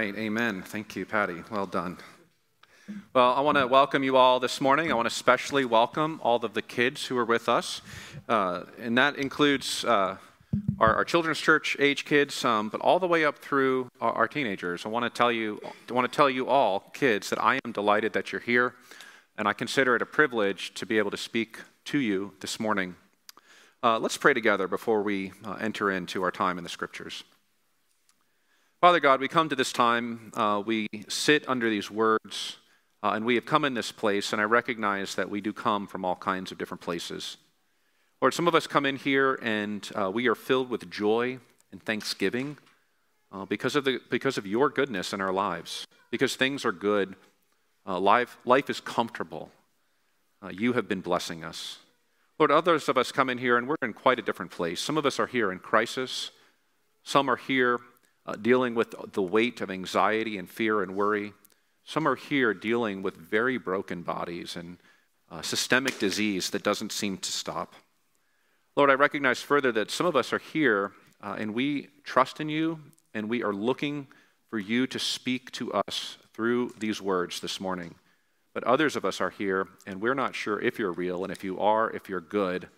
Right, amen. Thank you, Patty. Well done. Well, I want to welcome you all this morning. I want to especially welcome all of the kids who are with us, uh, and that includes uh, our, our, children's church age kids, um, but all the way up through our, our, teenagers. I want to tell you, I want to tell you all, kids, that I am delighted that you're here, and I consider it a privilege to be able to speak to you this morning. Uh, let's pray together before we uh, enter into our time in the scriptures. Father God, we come to this time, uh, we sit under these words, uh, and we have come in this place, and I recognize that we do come from all kinds of different places. Lord, some of us come in here and uh, we are filled with joy and thanksgiving uh, because, of the, because of your goodness in our lives, because things are good, uh, life, life is comfortable. Uh, you have been blessing us. Lord, others of us come in here and we're in quite a different place. Some of us are here in crisis, some are here uh, dealing with the weight of anxiety and fear and worry. Some are here dealing with very broken bodies and uh, systemic disease that doesn't seem to stop. Lord, I recognize further that some of us are here uh, and we trust in you and we are looking for you to speak to us through these words this morning. But others of us are here and we're not sure if you're real and if you are, if you're good.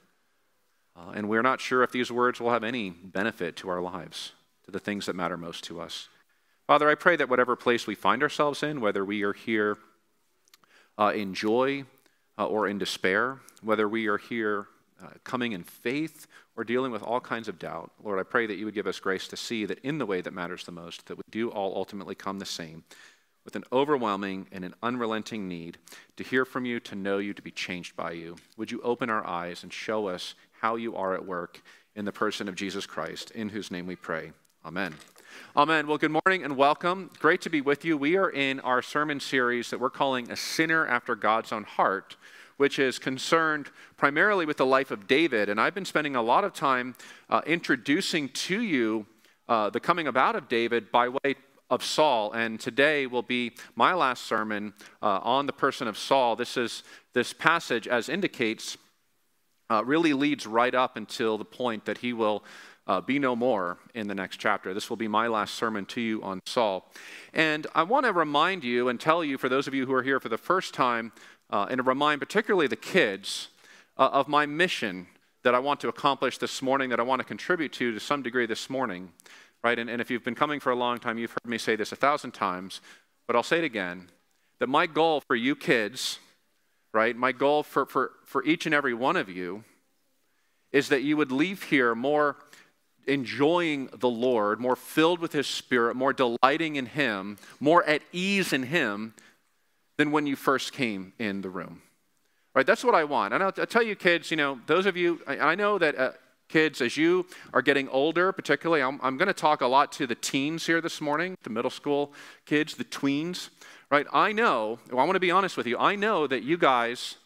Uh, and we're not sure if these words will have any benefit to our lives to the things that matter most to us. Father, I pray that whatever place we find ourselves in, whether we are here uh, in joy uh, or in despair, whether we are here uh, coming in faith or dealing with all kinds of doubt, Lord, I pray that you would give us grace to see that in the way that matters the most, that we do all ultimately come the same, with an overwhelming and an unrelenting need to hear from you, to know you, to be changed by you. Would you open our eyes and show us how you are at work in the person of Jesus Christ, in whose name we pray. Amen. Amen. Well, good morning and welcome. Great to be with you. We are in our sermon series that we're calling A Sinner After God's Own Heart, which is concerned primarily with the life of David. And I've been spending a lot of time uh, introducing to you uh, the coming about of David by way of Saul. And today will be my last sermon uh, on the person of Saul. This is this passage, as indicates, uh, really leads right up until the point that he will uh, be no more in the next chapter. This will be my last sermon to you on Saul. And I want to remind you and tell you, for those of you who are here for the first time, uh, and to remind particularly the kids uh, of my mission that I want to accomplish this morning, that I want to contribute to to some degree this morning. Right? And, and if you've been coming for a long time, you've heard me say this a thousand times, but I'll say it again that my goal for you kids, right, my goal for, for, for each and every one of you is that you would leave here more enjoying the Lord, more filled with His Spirit, more delighting in Him, more at ease in Him than when you first came in the room. Right? That's what I want. And I'll, I'll tell you, kids, you know, those of you, I, I know that. Uh, kids, as you are getting older, particularly, I'm, I'm going to talk a lot to the teens here this morning, the middle school kids, the tweens, right? I know, well, I want to be honest with you, I know that you guys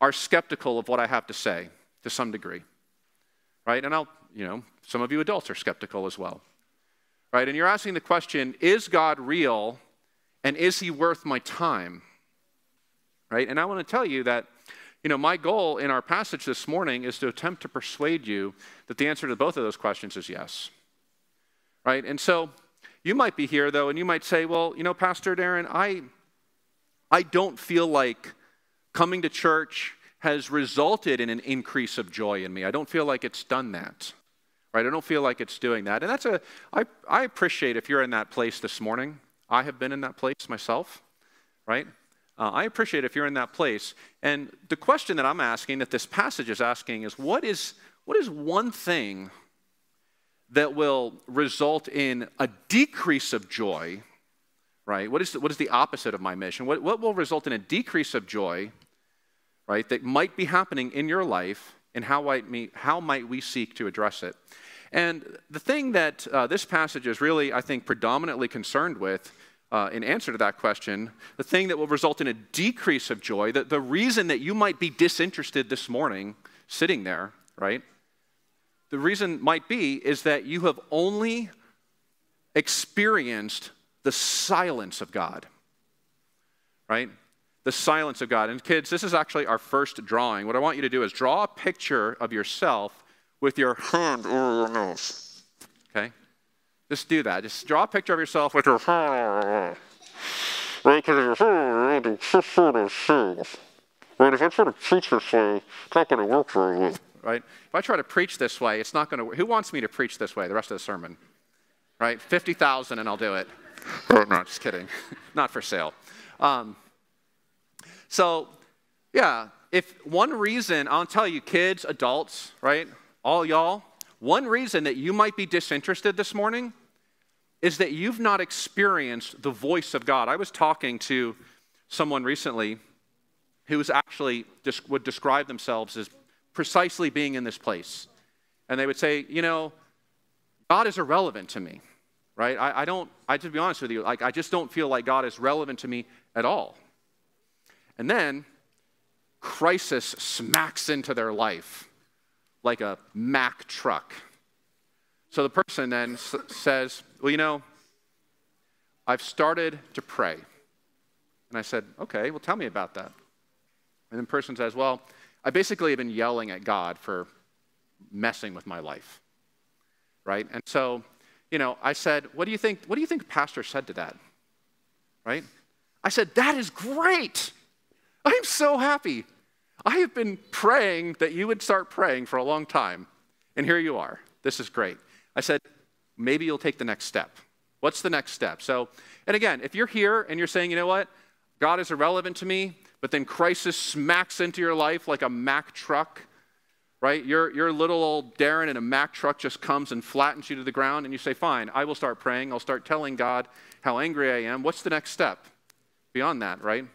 are skeptical of what I have to say to some degree, right? And I'll, you know, some of you adults are skeptical as well. Right? And you're asking the question is God real and is he worth my time? Right? And I want to tell you that you know, my goal in our passage this morning is to attempt to persuade you that the answer to both of those questions is yes. Right? And so you might be here though and you might say, "Well, you know, Pastor Darren, I I don't feel like coming to church has resulted in an increase of joy in me. I don't feel like it's done that." Right? I don't feel like it's doing that. And that's a, I, I appreciate if you're in that place this morning. I have been in that place myself, right? Uh, I appreciate if you're in that place. And the question that I'm asking, that this passage is asking, is what is, what is one thing that will result in a decrease of joy, right? What is, what is the opposite of my mission? What, what will result in a decrease of joy, right, that might be happening in your life, and how might, me, how might we seek to address it? And the thing that uh, this passage is really, I think, predominantly concerned with uh, in answer to that question, the thing that will result in a decrease of joy, the, the reason that you might be disinterested this morning sitting there, right? The reason might be is that you have only experienced the silence of God, right? The silence of God. And kids, this is actually our first drawing. What I want you to do is draw a picture of yourself with your hand over your nose. Okay? Just do that. Just draw a picture of yourself with your because Right? If I try to preach this way, it's not going to work very well. Right? If I try to preach this way, it's not going to work. Who wants me to preach this way the rest of the sermon? Right? 50,000 and I'll do it. Oh, no, just kidding. not for sale. Um, so, yeah, if one reason, I'll tell you, kids, adults, right? All y'all, one reason that you might be disinterested this morning is that you've not experienced the voice of God. I was talking to someone recently who was actually would describe themselves as precisely being in this place. And they would say, you know, God is irrelevant to me, right? I, I don't, I to be honest with you, like I just don't feel like God is relevant to me at all. And then crisis smacks into their life like a Mack truck. So the person then s- says, Well, you know, I've started to pray. And I said, Okay, well, tell me about that. And the person says, Well, I basically have been yelling at God for messing with my life. Right? And so, you know, I said, What do you think? What do you think Pastor said to that? Right? I said, That is great. I'm so happy. I have been praying that you would start praying for a long time. And here you are. This is great. I said, maybe you'll take the next step. What's the next step? So, and again, if you're here and you're saying, you know what, God is irrelevant to me, but then crisis smacks into your life like a Mack truck, right? Your, your little old Darren in a Mack truck just comes and flattens you to the ground, and you say, fine, I will start praying. I'll start telling God how angry I am. What's the next step? Beyond that, right?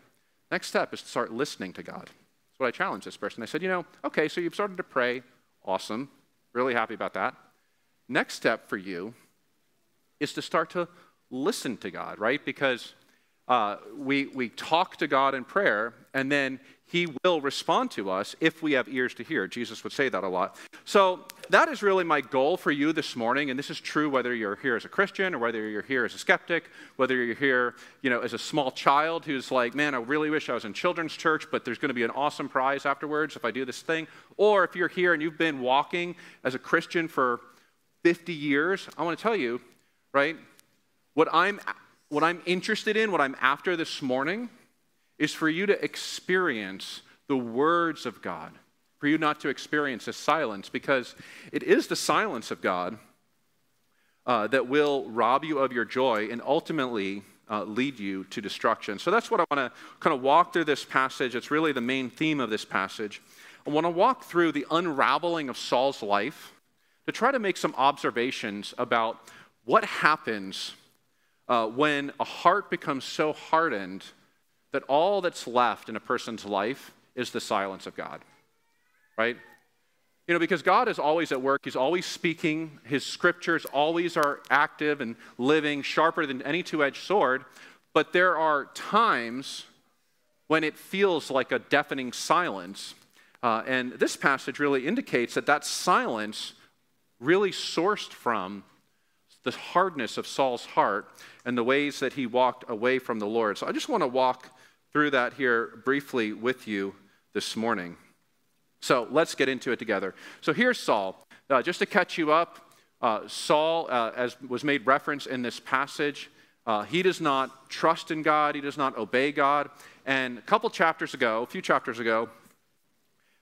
Next step is to start listening to God. What I challenged this person. I said, you know, okay, so you've started to pray. Awesome. Really happy about that. Next step for you is to start to listen to God, right? Because uh, we, we talk to God in prayer, and then He will respond to us if we have ears to hear. Jesus would say that a lot. So that is really my goal for you this morning, and this is true whether you're here as a Christian or whether you're here as a skeptic, whether you're here, you know, as a small child who's like, man, I really wish I was in children's church, but there's going to be an awesome prize afterwards if I do this thing. Or if you're here and you've been walking as a Christian for 50 years, I want to tell you, right? What I'm what I'm interested in, what I'm after this morning, is for you to experience the words of God, for you not to experience the silence, because it is the silence of God uh, that will rob you of your joy and ultimately uh, lead you to destruction. So that's what I want to kind of walk through this passage. It's really the main theme of this passage. I want to walk through the unraveling of Saul's life to try to make some observations about what happens uh, when a heart becomes so hardened that all that's left in a person's life is the silence of God, right? You know, because God is always at work, He's always speaking, His scriptures always are active and living, sharper than any two edged sword, but there are times when it feels like a deafening silence. Uh, and this passage really indicates that that silence really sourced from the hardness of Saul's heart and the ways that he walked away from the Lord. So I just want to walk through that here briefly with you this morning. So let's get into it together. So here's Saul. Uh, just to catch you up, uh, Saul, uh, as was made reference in this passage, uh, he does not trust in God, he does not obey God. And a couple chapters ago, a few chapters ago,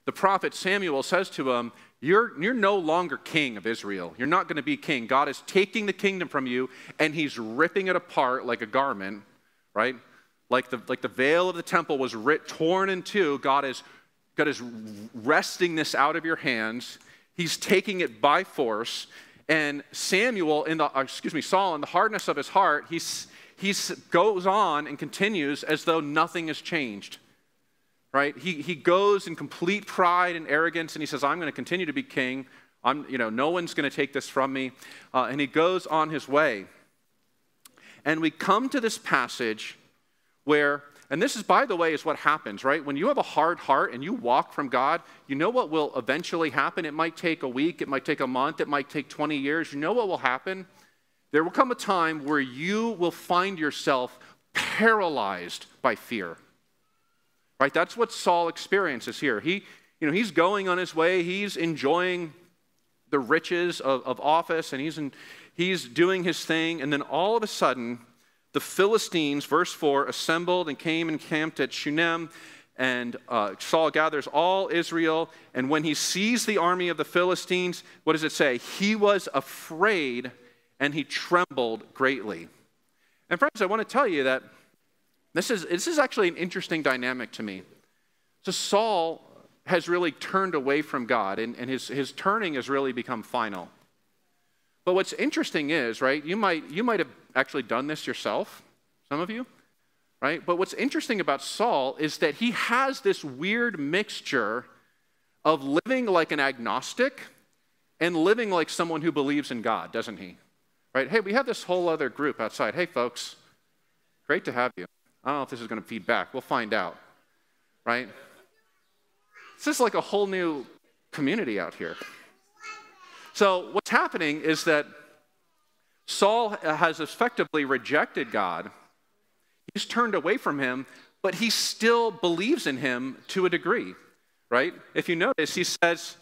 the prophet Samuel says to him, you're, you're no longer king of Israel. You're not going to be king. God is taking the kingdom from you and he's ripping it apart like a garment, right? Like the, like the veil of the temple was writ, torn in two. God is, God is wresting this out of your hands. He's taking it by force. And Samuel, in the, uh, excuse me, Saul, in the hardness of his heart, he's, he goes on and continues as though nothing has changed right? He, he goes in complete pride and arrogance and he says, I'm going to continue to be king. I'm, you know, no one's going to take this from me. Uh, and he goes on his way. And we come to this passage where, and this is, by the way, is what happens, right? When you have a hard heart and you walk from God, you know what will eventually happen. It might take a week, it might take a month, it might take 20 years. You know what will happen? There will come a time where you will find yourself paralyzed by fear. Right? That's what Saul experiences here. He, you know, he's going on his way, he's enjoying the riches of, of office, and he's, in, he's doing his thing, and then all of a sudden, the Philistines, verse 4, assembled and came and camped at Shunem. And uh, Saul gathers all Israel. And when he sees the army of the Philistines, what does it say? He was afraid and he trembled greatly. And, friends, I want to tell you that this is, this is actually an interesting dynamic to me. So, Saul has really turned away from God, and, and his, his turning has really become final. But what's interesting is, right, you might, you might have actually done this yourself, some of you, right? But what's interesting about Saul is that he has this weird mixture of living like an agnostic and living like someone who believes in God, doesn't he? Right? Hey, we have this whole other group outside. Hey, folks, great to have you. I don't know if this is going to feed back. We'll find out. Right? This is like a whole new community out here. So, what's happening is that Saul has effectively rejected God. He's turned away from him, but he still believes in him to a degree, right? If you notice, he says,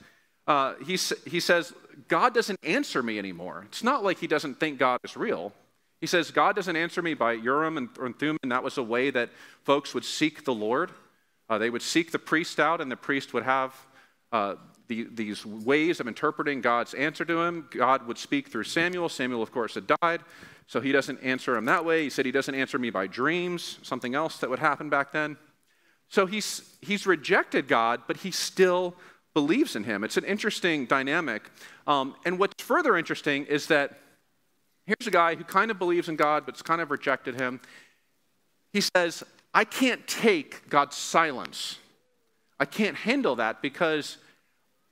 uh, he, he says, God doesn't answer me anymore. It's not like he doesn't think God is real. He says, God doesn't answer me by Urim and Thummim. That was a way that folks would seek the Lord. Uh, they would seek the priest out, and the priest would have uh, the, these ways of interpreting God's answer to him. God would speak through Samuel. Samuel, of course, had died, so he doesn't answer him that way. He said he doesn't answer me by dreams, something else that would happen back then. So he's, he's rejected God, but he still believes in him. It's an interesting dynamic. Um, and what's further interesting is that here's a guy who kind of believes in God, but's kind of rejected him. He says, I can't take God's silence. I can't handle that because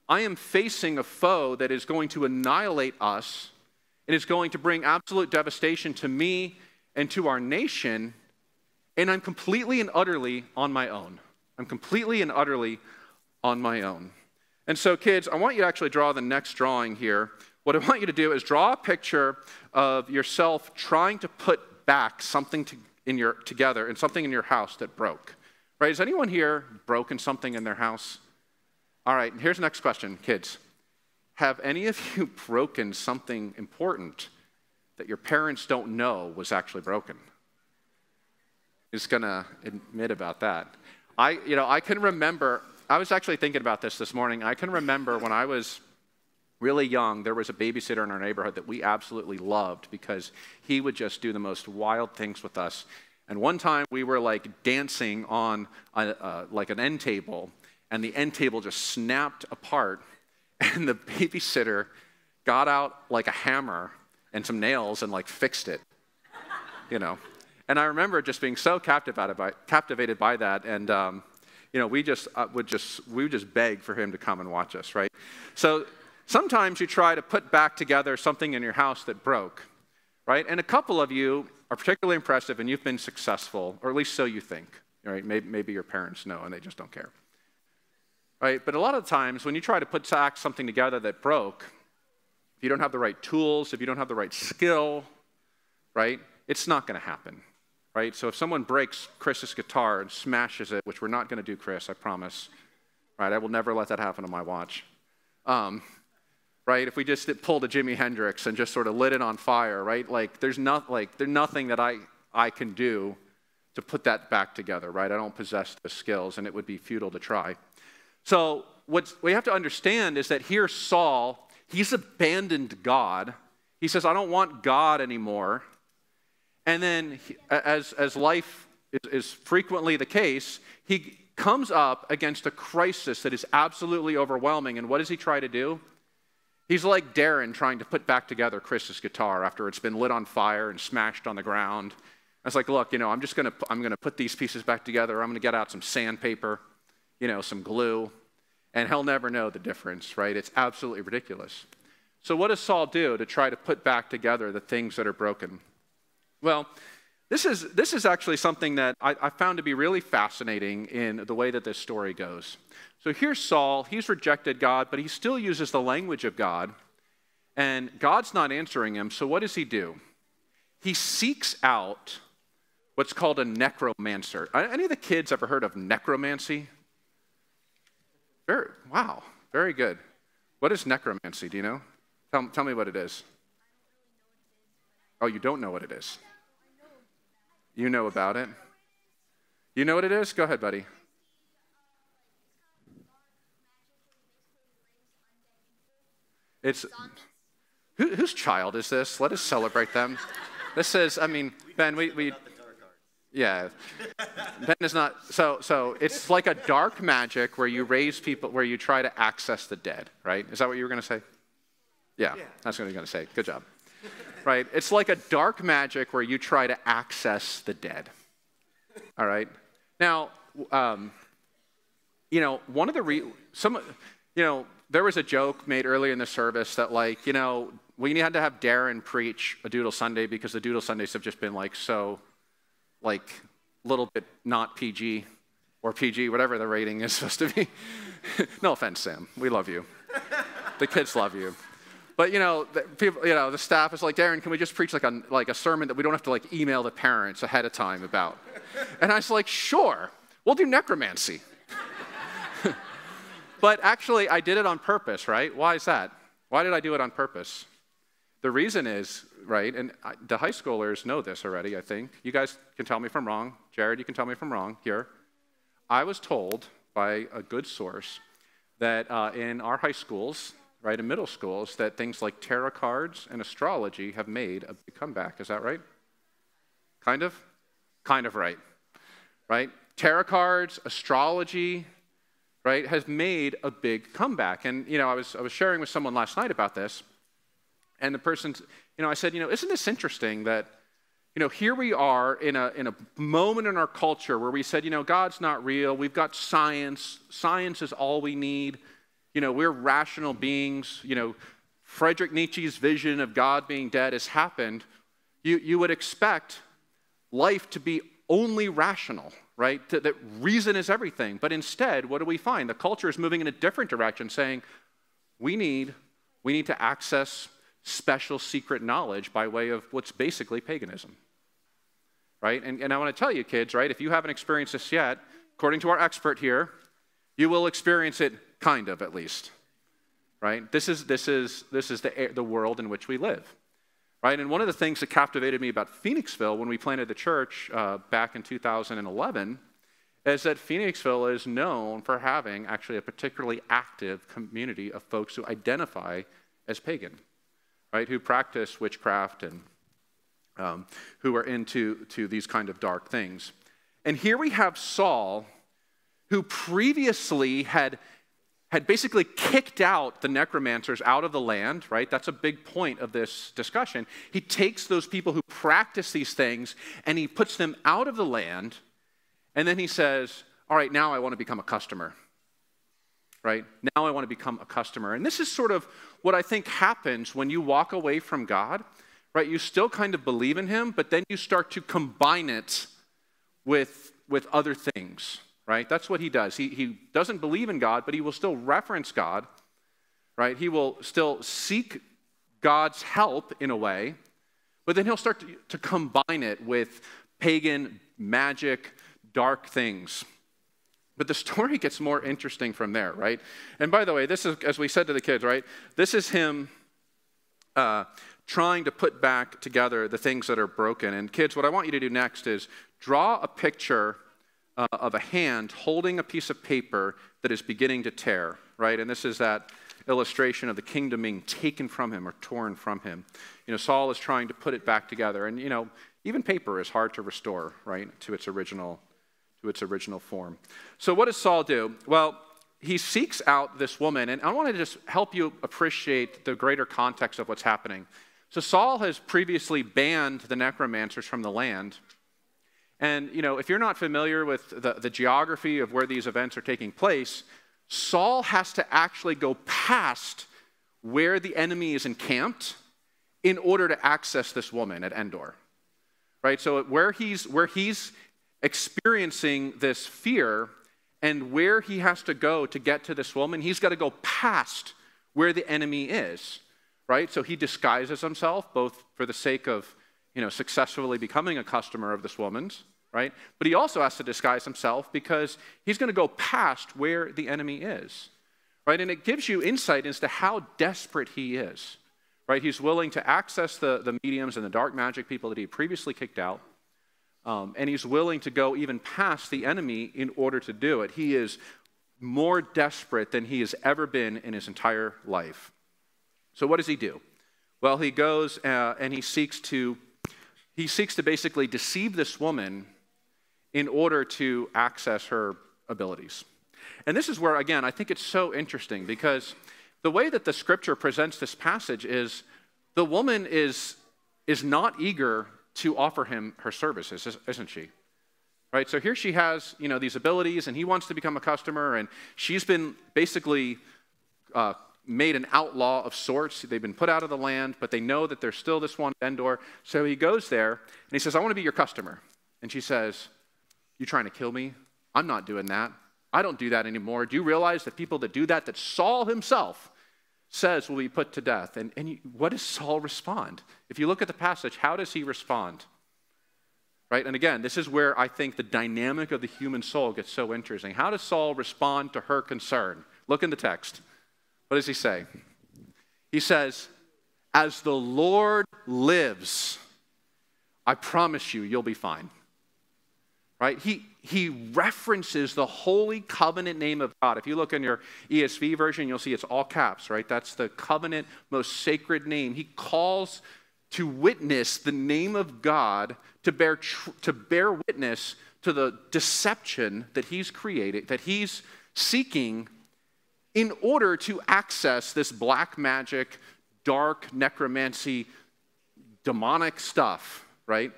I am facing a foe that is going to annihilate us and is going to bring absolute devastation to me and to our nation, and I'm completely and utterly on my own. I'm completely and utterly on my own. And so, kids, I want you to actually draw the next drawing here. What I want you to do is draw a picture of yourself trying to put back something to, in your, together and something in your house that broke. Right? Has anyone here broken something in their house? All right, here's the next question, kids. Have any of you broken something important that your parents don't know was actually broken? Who's gonna admit about that? I, you know, I can remember, I was actually thinking about this this morning. I can remember when I was really young, there was a babysitter in our neighborhood that we absolutely loved because he would just do the most wild things with us. And one time we were like dancing on a, uh, like an end table, and the end table just snapped apart, and the babysitter got out like a hammer and some nails and like fixed it, you know. And I remember just being so captivated by, captivated by that, and um, you know, we just uh, would just we would just beg for him to come and watch us, right? So sometimes you try to put back together something in your house that broke, right? And a couple of you are particularly impressive and you've been successful, or at least so you think. Right? Maybe, maybe your parents know and they just don't care. Right? But a lot of times when you try to put something together that broke, if you don't have the right tools, if you don't have the right skill, right, it's not going to happen. Right? So if someone breaks Chris's guitar and smashes it, which we're not going to do, Chris, I promise. Right? I will never let that happen on my watch. Um, right? If we just pulled a Jimi Hendrix and just sort of lit it on fire, right? Like there's not like there's nothing that I I can do to put that back together, right? I don't possess the skills, and it would be futile to try. So what we have to understand is that here Saul, he's abandoned God. He says, I don't want God anymore. And then, as, as life is, is frequently the case, he comes up against a crisis that is absolutely overwhelming. And what does he try to do? He's like Darren trying to put back together Chris's guitar after it's been lit on fire and smashed on the ground. I was like, look, you know, I'm just gonna I'm gonna put these pieces back together. I'm gonna get out some sandpaper, you know, some glue, and he'll never know the difference, right? It's absolutely ridiculous. So what does Saul do to try to put back together the things that are broken? Well, this is, this is actually something that I, I, found to be really fascinating in the way that this story goes. So here's Saul. He's rejected God, but he still uses the language of God. And God's not answering him. So what does he do? He seeks out what's called a necromancer. Any of the kids ever heard of necromancy? Very, wow, very good. What is necromancy? Do you know? Tell, tell me what it is. Oh, you don't know what it is? You know about it? You know what it is? Go ahead, buddy. It's who, whose child is this? Let us celebrate them. This is, I mean, Ben, we, we yeah. Ben is not, so, so it's like a dark magic where you raise people, where you try to access the dead, right? Is that what you were going to say? Yeah, yeah, that's what you're going to say. Good job. right? It's like a dark magic where you try to access the dead. All right? Now, um, you know, one of the, re- some, you know, there was a joke made earlier in the service that, like, you know, we had to have Darren preach a Doodle Sunday because the Doodle Sundays have just been like so, like, a little bit not PG or PG, whatever the rating is supposed to be. no offense, Sam. We love you. the kids love you. But you know, the people, you know, the staff is like, Darren, can we just preach like a like a sermon that we don't have to like email the parents ahead of time about? And I was like, sure, we'll do necromancy. but actually, I did it on purpose, right? Why is that? Why did I do it on purpose? The reason is, right, and I, the high schoolers know this already, I think. You guys can tell me if I'm wrong. Jared, you can tell me if I'm wrong here. I was told by a good source that uh, in our high schools, right, in middle schools, that things like tarot cards and astrology have made a comeback. Is that right? Kind of? Kind of right. Right? Tarot cards, astrology, right, has made a big comeback. And, you know, I was, I was sharing with someone last night about this. And the person, you know, I said, you know, isn't this interesting that, you know, here we are in a, in a moment in our culture where we said, you know, God's not real. We've got science. Science is all we need. You know, we're rational beings. You know, Friedrich Nietzsche's vision of God being dead has happened. You, you would expect life to be only rational, right? That, that reason is everything. But instead, what do we find? The culture is moving in a different direction, saying, we need, we need to access special secret knowledge by way of what's basically paganism. Right? And, and I want to tell you, kids, right, if you haven't experienced this yet, according to our expert here, you will experience it kind of at least. Right? This is, this is, this is the, the world in which we live. Right? And one of the things that captivated me about Phoenixville when we planted the church uh, back in 2011 is that Phoenixville is known for having actually a particularly active community of folks who identify as pagan right, who practice witchcraft and um, who are into to these kind of dark things. And here we have Saul, who previously had, had basically kicked out the necromancers out of the land, right? That's a big point of this discussion. He takes those people who practice these things and he puts them out of the land, and then he says, All right, now I want to become a customer right? Now I want to become a customer. And this is sort of what I think happens when you walk away from God, right? You still kind of believe in Him, but then you start to combine it with, with other things, right? That's what He does. He, he doesn't believe in God, but He will still reference God, right? He will still seek God's help in a way, but then He'll start to, to combine it with pagan, magic, dark things. But the story gets more interesting from there, right? And by the way, this is, as we said to the kids, right? This is him uh, trying to put back together the things that are broken. And kids, what I want you to do next is draw a picture uh, of a hand holding a piece of paper that is beginning to tear, right? And this is that illustration of the kingdom being taken from him or torn from him. You know, Saul is trying to put it back together. And, you know, even paper is hard to restore, right, to its original its original form. So, what does Saul do? Well, he seeks out this woman, and I want to just help you appreciate the greater context of what's happening. So, Saul has previously banned the necromancers from the land. And, you know, if you're not familiar with the, the geography of where these events are taking place, Saul has to actually go past where the enemy is encamped in order to access this woman at Endor. Right? So where he's where he's experiencing this fear and where he has to go to get to this woman, he's got to go past where the enemy is, right? So he disguises himself both for the sake of, you know, successfully becoming a customer of this woman's, right? But he also has to disguise himself because he's going to go past where the enemy is, right? And it gives you insight into how desperate he is, right? He's willing to access the, the mediums and the dark magic people that he previously kicked out. Um, and he's willing to go even past the enemy in order to do it. He is more desperate than he has ever been in his entire life. So, what does he do? Well, he goes uh, and he seeks to he seeks to basically deceive this woman in order to access her abilities. And this is where, again, I think it's so interesting because the way that the scripture presents this passage is the woman is, is not eager to offer him her services, isn't she? Right? So here she has, you know, these abilities, and he wants to become a customer, and she's been basically uh, made an outlaw of sorts. They've been put out of the land, but they know that there's still this one Endor. So he goes there, and he says, I want to be your customer. And she says, You trying to kill me? I'm not doing that. I don't do that anymore. Do you realize that people that do that, that Saul himself says will be put to death? And, and you, what does Saul respond? If you look at the passage, how does he respond? Right? And again, this is where I think the dynamic of the human soul gets so interesting. How does Saul respond to her concern? Look in the text. What does he say? He says, As the Lord lives, I promise you, you'll be fine. Right? He, he references the holy covenant name of God. If you look in your ESV version, you'll see it's all caps, right? That's the covenant, most sacred name. He calls to witness the name of God to bear, tr- to bear witness to the deception that he's created, that he's seeking in order to access this black magic, dark necromancy, demonic stuff, right?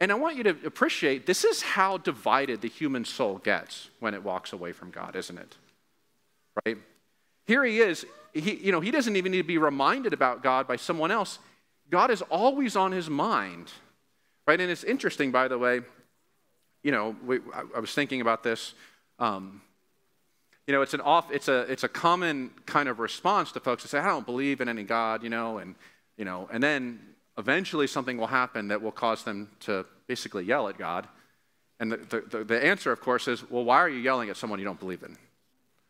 And I want you to appreciate this is how divided the human soul gets when it walks away from God, isn't it? Right? Here he is. He, you know, he doesn't even need to be reminded about God by someone else. God is always on his mind. Right? And it's interesting, by the way, you know, we, I, I, was thinking about this. Um, you know, it's an off, it's a, it's a common kind of response to folks to say, I don't believe in any God, you know, and, you know, and then eventually something will happen that will cause them to basically yell at God. And the, the, the, answer, of course, is well, why are you yelling at someone you don't believe in?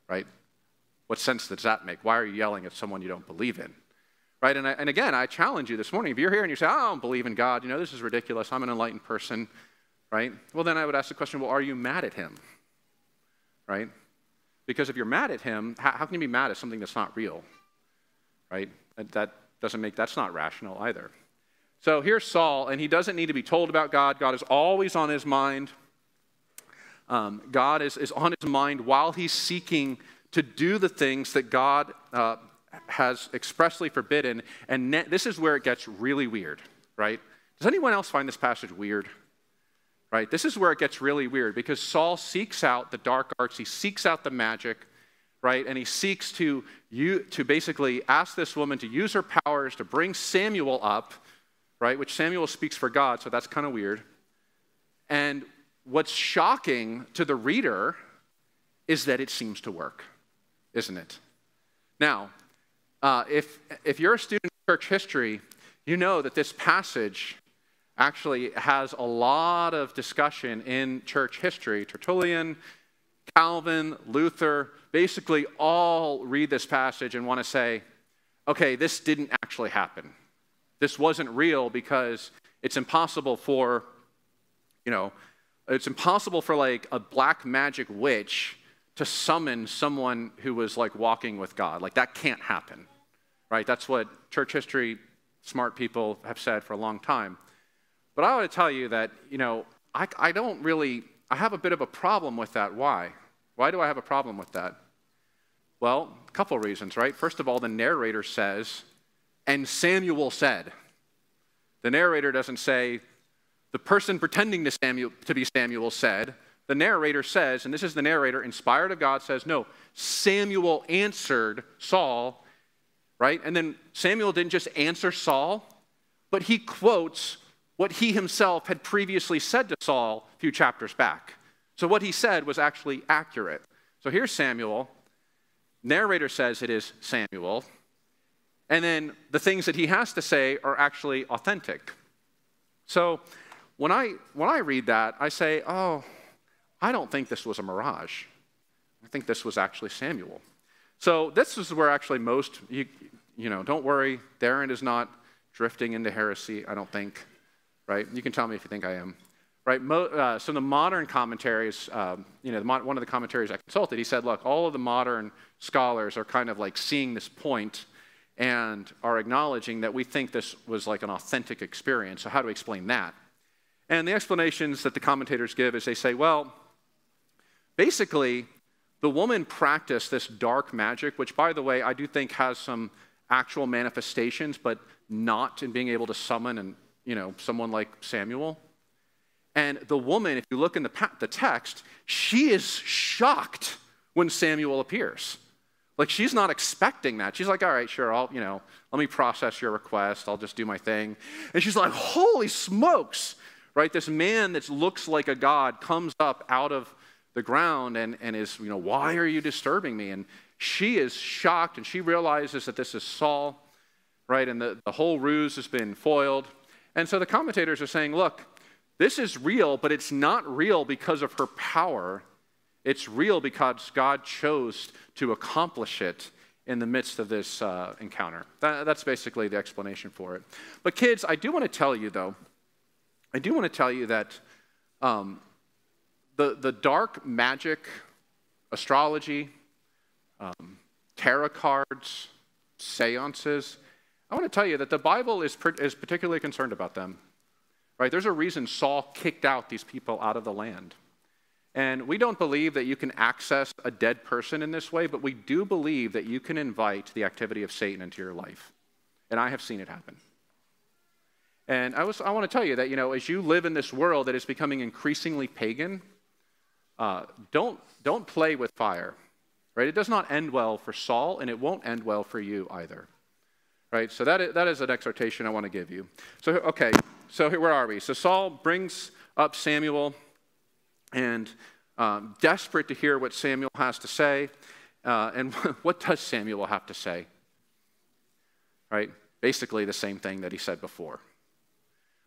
Right? What sense does that make? Why are you yelling at someone you don't believe in? Right? And, I, and again, I challenge you this morning. If you're here and you say, I don't believe in God, you know, this is ridiculous. I'm an enlightened person, right? Well, then I would ask the question, well, are you mad at him? Right? Because if you're mad at him, how, how can you be mad at something that's not real? Right? That, that doesn't make, that's not rational either. So here's Saul, and he doesn't need to be told about God. God is always on his mind. Um, God is, is on his mind while he's seeking to do the things that God uh, has expressly forbidden. And ne- this is where it gets really weird, right? Does anyone else find this passage weird? Right? This is where it gets really weird because Saul seeks out the dark arts, he seeks out the magic, right? And he seeks to, you, to basically ask this woman to use her powers to bring Samuel up right? Which Samuel speaks for God, so that's kind of weird. And what's shocking to the reader is that it seems to work, isn't it? Now, uh, if, if you're a student of church history, you know that this passage actually has a lot of discussion in church history. Tertullian, Calvin, Luther, basically all read this passage and want to say, okay, this didn't actually happen. This wasn't real because it's impossible for, you know, it's impossible for like a black magic witch to summon someone who was like walking with God. Like that can't happen, right? That's what church history smart people have said for a long time. But I want to tell you that, you know, I, I don't really, I have a bit of a problem with that. Why? Why do I have a problem with that? Well, a couple reasons, right? First of all, the narrator says and Samuel said. The narrator doesn't say, the person pretending to, Samuel, to be Samuel said. The narrator says, and this is the narrator, inspired of God, says, no, Samuel answered Saul, right? And then Samuel didn't just answer Saul, but he quotes what he himself had previously said to Saul a few chapters back. So what he said was actually accurate. So here's Samuel. Narrator says it is Samuel. And then the things that he has to say are actually authentic. So when I, when I read that, I say, oh, I don't think this was a mirage. I think this was actually Samuel. So this is where actually most, you, you know, don't worry, Darren is not drifting into heresy, I don't think, right? You can tell me if you think I am. Right, Mo, uh, so the modern commentaries, um, you know, one of the commentaries I consulted, he said, look, all of the modern scholars are kind of like seeing this point and are acknowledging that we think this was like an authentic experience. So, how do we explain that? And the explanations that the commentators give is they say, well, basically, the woman practiced this dark magic, which, by the way, I do think has some actual manifestations, but not in being able to summon and you know someone like Samuel. And the woman, if you look in the, the text, she is shocked when Samuel appears. Like she's not expecting that. She's like, all right, sure, I'll, you know, let me process your request. I'll just do my thing. And she's like, holy smokes, right? This man that looks like a god comes up out of the ground and, and is, you know, why are you disturbing me? And she is shocked and she realizes that this is Saul, right? And the, the whole ruse has been foiled. And so the commentators are saying, look, this is real, but it's not real because of her power. It's real because God chose to accomplish it in the midst of this uh, encounter. That, that's basically the explanation for it. But, kids, I do want to tell you, though, I do want to tell you that um, the, the dark magic, astrology, um, tarot cards, seances, I want to tell you that the Bible is, is particularly concerned about them. Right? There's a reason Saul kicked out these people out of the land. And we don't believe that you can access a dead person in this way, but we do believe that you can invite the activity of Satan into your life. And I have seen it happen. And I, was, I want to tell you that, you know, as you live in this world that is becoming increasingly pagan, uh, don't, don't play with fire, right? It does not end well for Saul, and it won't end well for you either, right? So that is, that is an exhortation I want to give you. So, okay, so here, where are we? So Saul brings up Samuel and um, desperate to hear what Samuel has to say. Uh, and what does Samuel have to say? Right? Basically, the same thing that he said before.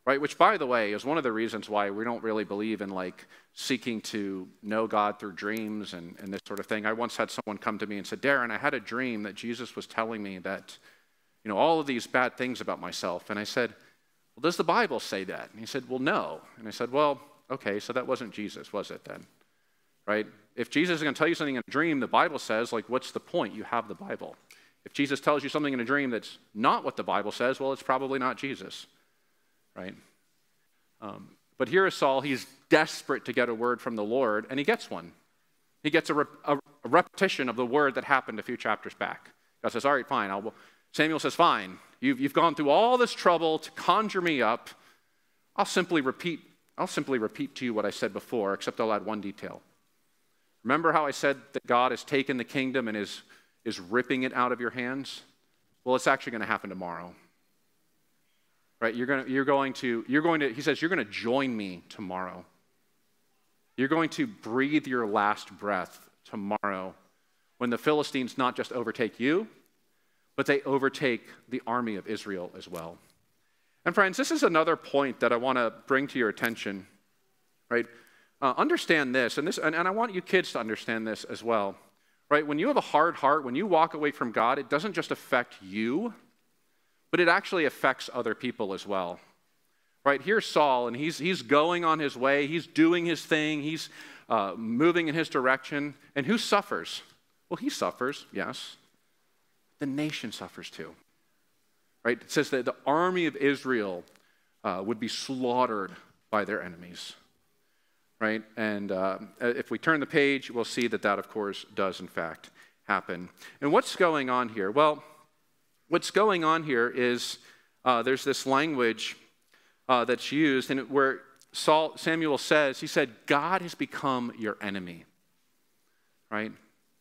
Right? Which, by the way, is one of the reasons why we don't really believe in like seeking to know God through dreams and, and this sort of thing. I once had someone come to me and said, Darren, I had a dream that Jesus was telling me that, you know, all of these bad things about myself. And I said, well, does the Bible say that? And he said, Well, no. And I said, Well, okay, so that wasn't Jesus, was it then? Right? If Jesus is going to tell you something in a dream, the Bible says, like, what's the point? You have the Bible. If Jesus tells you something in a dream that's not what the Bible says, well, it's probably not Jesus, right? Um, but here is Saul. He's desperate to get a word from the Lord, and he gets one. He gets a, re- a, repetition of the word that happened a few chapters back. God says, All right, fine. I'll, Samuel says, Fine. You've, you've gone through all this trouble to conjure me up. I'll simply repeat, I'll simply repeat to you what I said before, except I'll add one detail. Remember how I said that God has taken the kingdom and is, is ripping it out of your hands? Well, it's actually going to happen tomorrow. Right? You're to, you're going to, you're going to, he says, you're going to join me tomorrow. You're going to breathe your last breath tomorrow when the Philistines not just overtake you, but they overtake the army of Israel as well. And friends, this is another point that I want to bring to your attention, right? Uh, understand this, and this, and, and I want you kids to understand this as well, right? When you have a hard heart, when you walk away from God, it doesn't just affect you, but it actually affects other people as well. Right, here's Saul, and he's, he's going on his way, he's doing his thing, he's uh, moving in his direction. And who suffers? Well, he suffers, yes the nation suffers too. Right? It says that the army of Israel uh, would be slaughtered by their enemies. Right? And uh, if we turn the page, we'll see that that, of course, does in fact happen. And what's going on here? Well, what's going on here is uh, there's this language uh, that's used, and where Saul, Samuel says, he said, God has become your enemy. Right?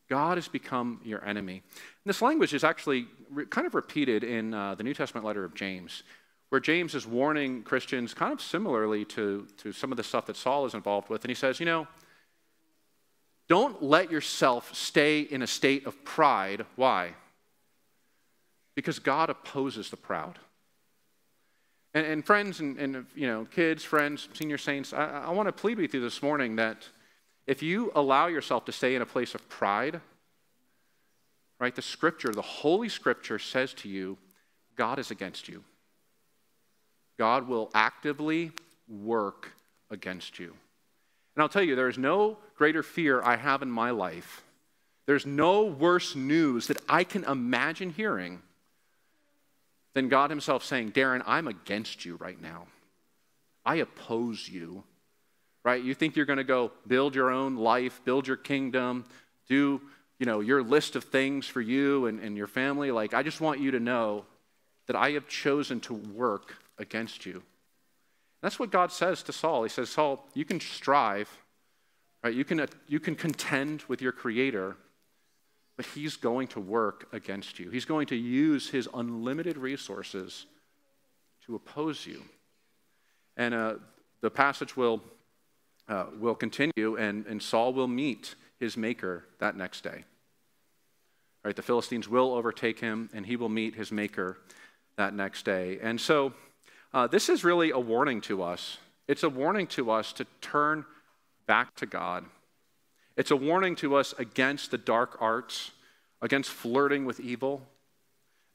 God has become your enemy. And this language is actually kind of repeated in uh, the New Testament letter of James, where James is warning Christians kind of similarly to, to some of the stuff that Saul is involved with. And he says, you know, don't let yourself stay in a state of pride. Why? Because God opposes the proud. And, and friends and, and, you know, kids, friends, senior saints, I, I want to plead with you this morning that if you allow yourself to stay in a place of pride, right? The scripture, the Holy Scripture says to you, God is against you. God will actively work against you. And I'll tell you, there is no greater fear I have in my life. There's no worse news that I can imagine hearing than God Himself saying, Darren, I'm against you right now. I oppose you. Right? You think you're going to go build your own life, build your kingdom, do you know your list of things for you and, and your family. Like, I just want you to know that I have chosen to work against you. That's what God says to Saul. He says, Saul, you can strive, right? You can, you can contend with your Creator, but He's going to work against you. He's going to use His unlimited resources to oppose you. And uh, the passage will, uh, will continue, and, and Saul will meet his Maker that next day. Right, the Philistines will overtake him, and he will meet his Maker that next day. And so, uh, this is really a warning to us. It's a warning to us to turn back to God. It's a warning to us against the dark arts, against flirting with evil,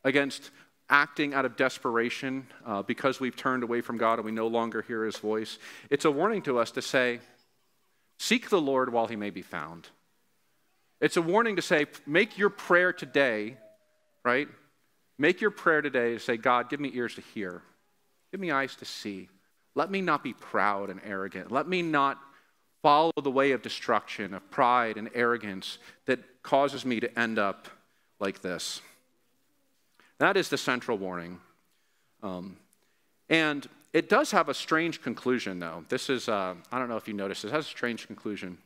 against acting out of desperation uh, because we've turned away from God and we no longer hear his voice. It's a warning to us to say, Seek the Lord while he may be found. It's a warning to say, Make your prayer today, right? Make your prayer today to say, God, give me ears to hear. Give me eyes to see. Let me not be proud and arrogant. Let me not follow the way of destruction, of pride and arrogance that causes me to end up like this. That is the central warning. Um, and it does have a strange conclusion, though. This is, uh, I don't know if you noticed, it has a strange conclusion.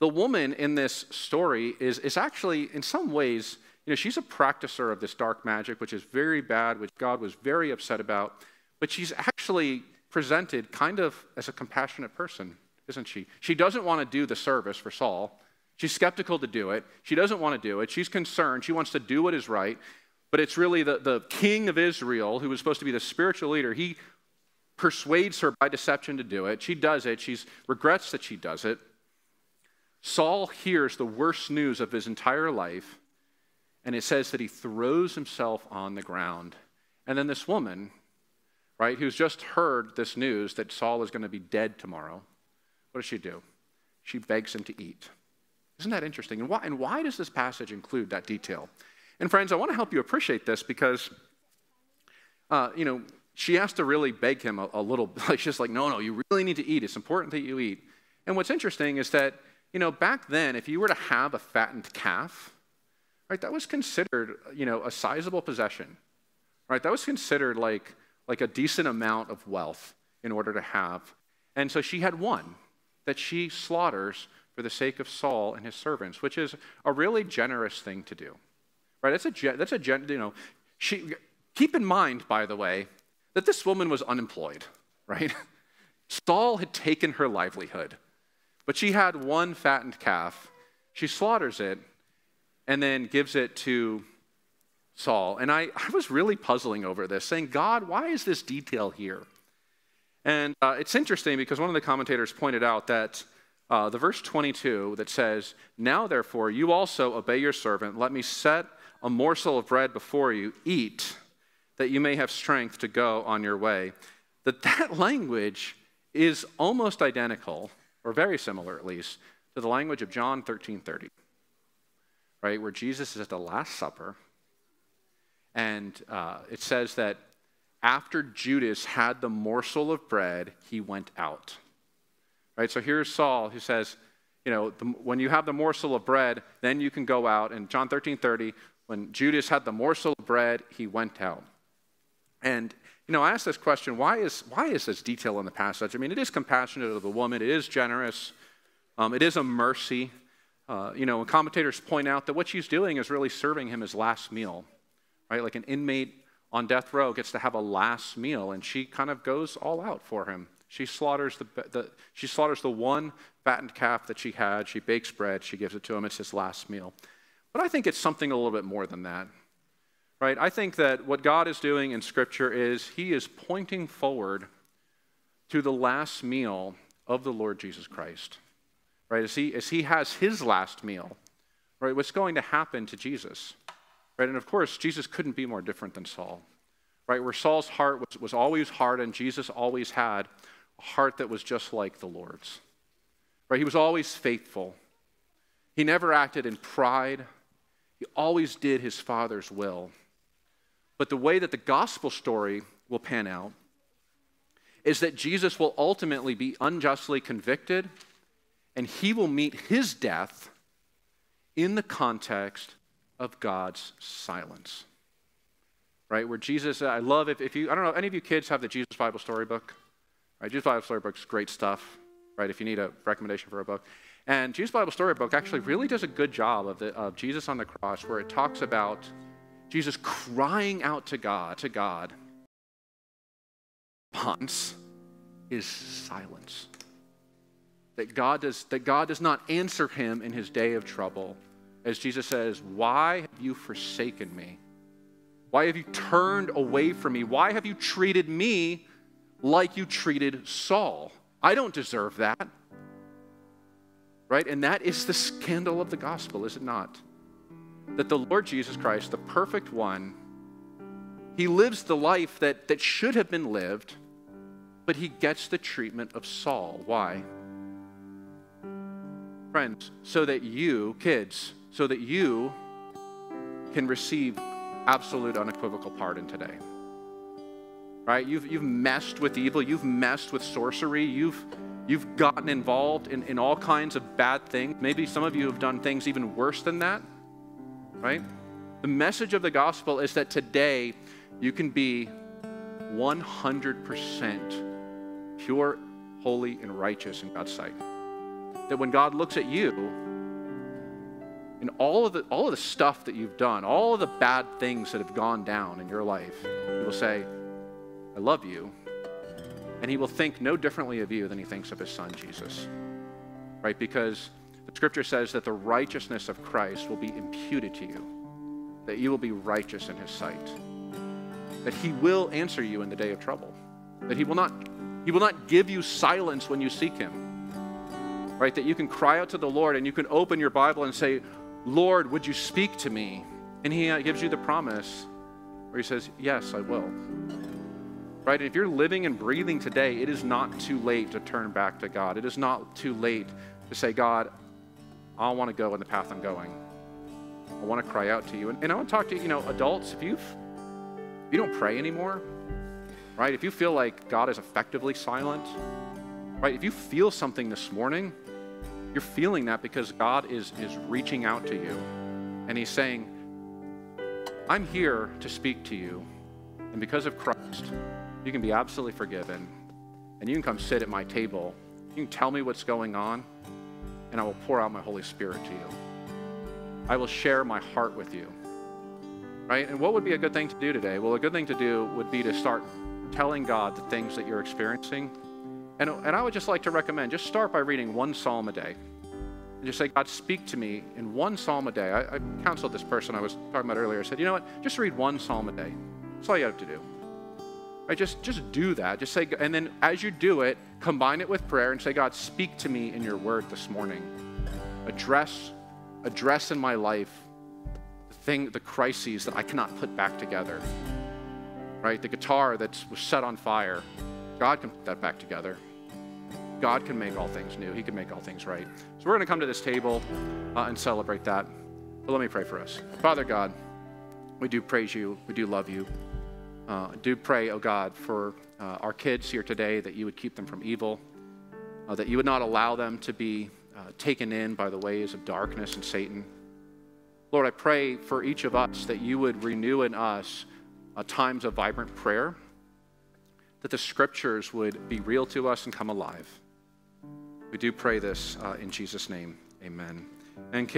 The woman in this story is, is actually, in some ways, you know, she's a practicer of this dark magic, which is very bad, which God was very upset about. But she's actually presented kind of as a compassionate person, isn't she? She doesn't want to do the service for Saul. She's skeptical to do it. She doesn't want to do it. She's concerned. She wants to do what is right. But it's really the, the king of Israel, who was supposed to be the spiritual leader, he persuades her by deception to do it. She does it. She regrets that she does it. Saul hears the worst news of his entire life and it says that he throws himself on the ground. And then this woman, right, who's just heard this news that Saul is going to be dead tomorrow, what does she do? She begs him to eat. Isn't that interesting? And why, and why does this passage include that detail? And friends, I want to help you appreciate this because, uh, you know, she has to really beg him a, a little. Like she's like, no, no, you really need to eat. It's important that you eat. And what's interesting is that, you know, back then, if you were to have a fattened calf, right, that was considered, you know, a sizable possession, right? That was considered like, like a decent amount of wealth in order to have. And so she had one that she slaughters for the sake of Saul and his servants, which is a really generous thing to do, right? That's a, that's a you know, she, keep in mind, by the way, that this woman was unemployed, right? Saul had taken her livelihood, but she had one fattened calf. She slaughters it, and then gives it to Saul. And I, I was really puzzling over this, saying, God, why is this detail here? And uh, it's interesting because one of the commentators pointed out that uh, the verse 22 that says, Now therefore, you also obey your servant. Let me set a morsel of bread before you. Eat, that you may have strength to go on your way. That that language is almost identical, or very similar at least, to the language of John 13:30, right, where Jesus is at the Last Supper. And uh, it says that after Judas had the morsel of bread, he went out. Right? So here's Saul who says, you know, the, when you have the morsel of bread, then you can go out. And John 13:30, when Judas had the morsel of bread, he went out. And, you know, I ask this question why is, why is this detail in the passage? I mean, it is compassionate of the woman, it is generous, um, it is a mercy. Uh, you know, commentators point out that what she's doing is really serving him his last meal, right? Like an inmate on death row gets to have a last meal, and she kind of goes all out for him. She slaughters the, the, she slaughters the one fattened calf that she had. She bakes bread. She gives it to him. It's his last meal. But I think it's something a little bit more than that, right? I think that what God is doing in Scripture is He is pointing forward to the last meal of the Lord Jesus Christ right? As he, as he has his last meal right? What's going to happen to Jesus, right? And of course, Jesus couldn't be more different than Saul, right? Where Saul's heart was, was always hard, and Jesus always had a heart that was just like the Lord's, right? He was always faithful. He never acted in pride. He always did his Father's will. But the way that the gospel story will pan out is that Jesus will ultimately be unjustly convicted and he will meet his death in the context of God's silence. Right? Where Jesus, I love if, if you, I don't know, any of you kids have the Jesus Bible storybook? Right? Jesus Bible storybook is great stuff, right? If you need a recommendation for a book. And Jesus Bible storybook actually really does a good job of, the, of Jesus on the cross where it talks about Jesus crying out to God, to God. Response is silence. That God, does, that God does not answer him in his day of trouble. As Jesus says, Why have you forsaken me? Why have you turned away from me? Why have you treated me like you treated Saul? I don't deserve that. Right? And that is the scandal of the gospel, is it not? That the Lord Jesus Christ, the perfect one, he lives the life that, that should have been lived, but he gets the treatment of Saul. Why? Friends, so that you, kids, so that you can receive absolute unequivocal pardon today. Right? You've, you've messed with evil, you've messed with sorcery, you've, you've gotten involved in, in all kinds of bad things. Maybe some of you have done things even worse than that. Right? The message of the gospel is that today you can be 100% pure, holy, and righteous in God's sight. That when God looks at you, and all of the all of the stuff that you've done, all of the bad things that have gone down in your life, he will say, I love you. And he will think no differently of you than he thinks of his son Jesus. Right? Because the scripture says that the righteousness of Christ will be imputed to you, that you will be righteous in his sight, that he will answer you in the day of trouble, that he will not, he will not give you silence when you seek him. Right? That you can cry out to the Lord and you can open your Bible and say, Lord, would you speak to me? And he uh, gives you the promise where he says, Yes, I will. Right? And if you're living and breathing today, it is not too late to turn back to God. It is not too late to say, God, I want to go in the path I'm going. I want to cry out to you. And, and I want to talk to you know, adults, if you've if you don't pray anymore, right? If you feel like God is effectively silent, right? If you feel something this morning, you're feeling that because God is, is reaching out to you. And He's saying, I'm here to speak to you. And because of Christ, you can be absolutely forgiven. And you can come sit at my table. You can tell me what's going on, and I will pour out my Holy Spirit to you. I will share my heart with you. Right? And what would be a good thing to do today? Well, a good thing to do would be to start telling God the things that you're experiencing and, and I would just like to recommend just start by reading one psalm a day. And just say, God, speak to me in one psalm a day. I, I counseled this person I was talking about earlier. I said, you know what? Just read one psalm a day. That's all you have to do. Right? Just, just do that. Just say, and then as you do it, combine it with prayer and say, God, speak to me in your word this morning. Address, address in my life the thing, the crises that I cannot put back together. Right? The guitar that was set on fire. God can put that back together. God can make all things new. He can make all things right. So we're going to come to this table uh, and celebrate that. But let me pray for us. Father God, we do praise you. We do love you. Uh, do pray, oh God, for uh, our kids here today that you would keep them from evil, uh, that you would not allow them to be uh, taken in by the ways of darkness and Satan. Lord, I pray for each of us that you would renew in us times of vibrant prayer, that the scriptures would be real to us and come alive. We do pray this uh, in Jesus' name. Amen. And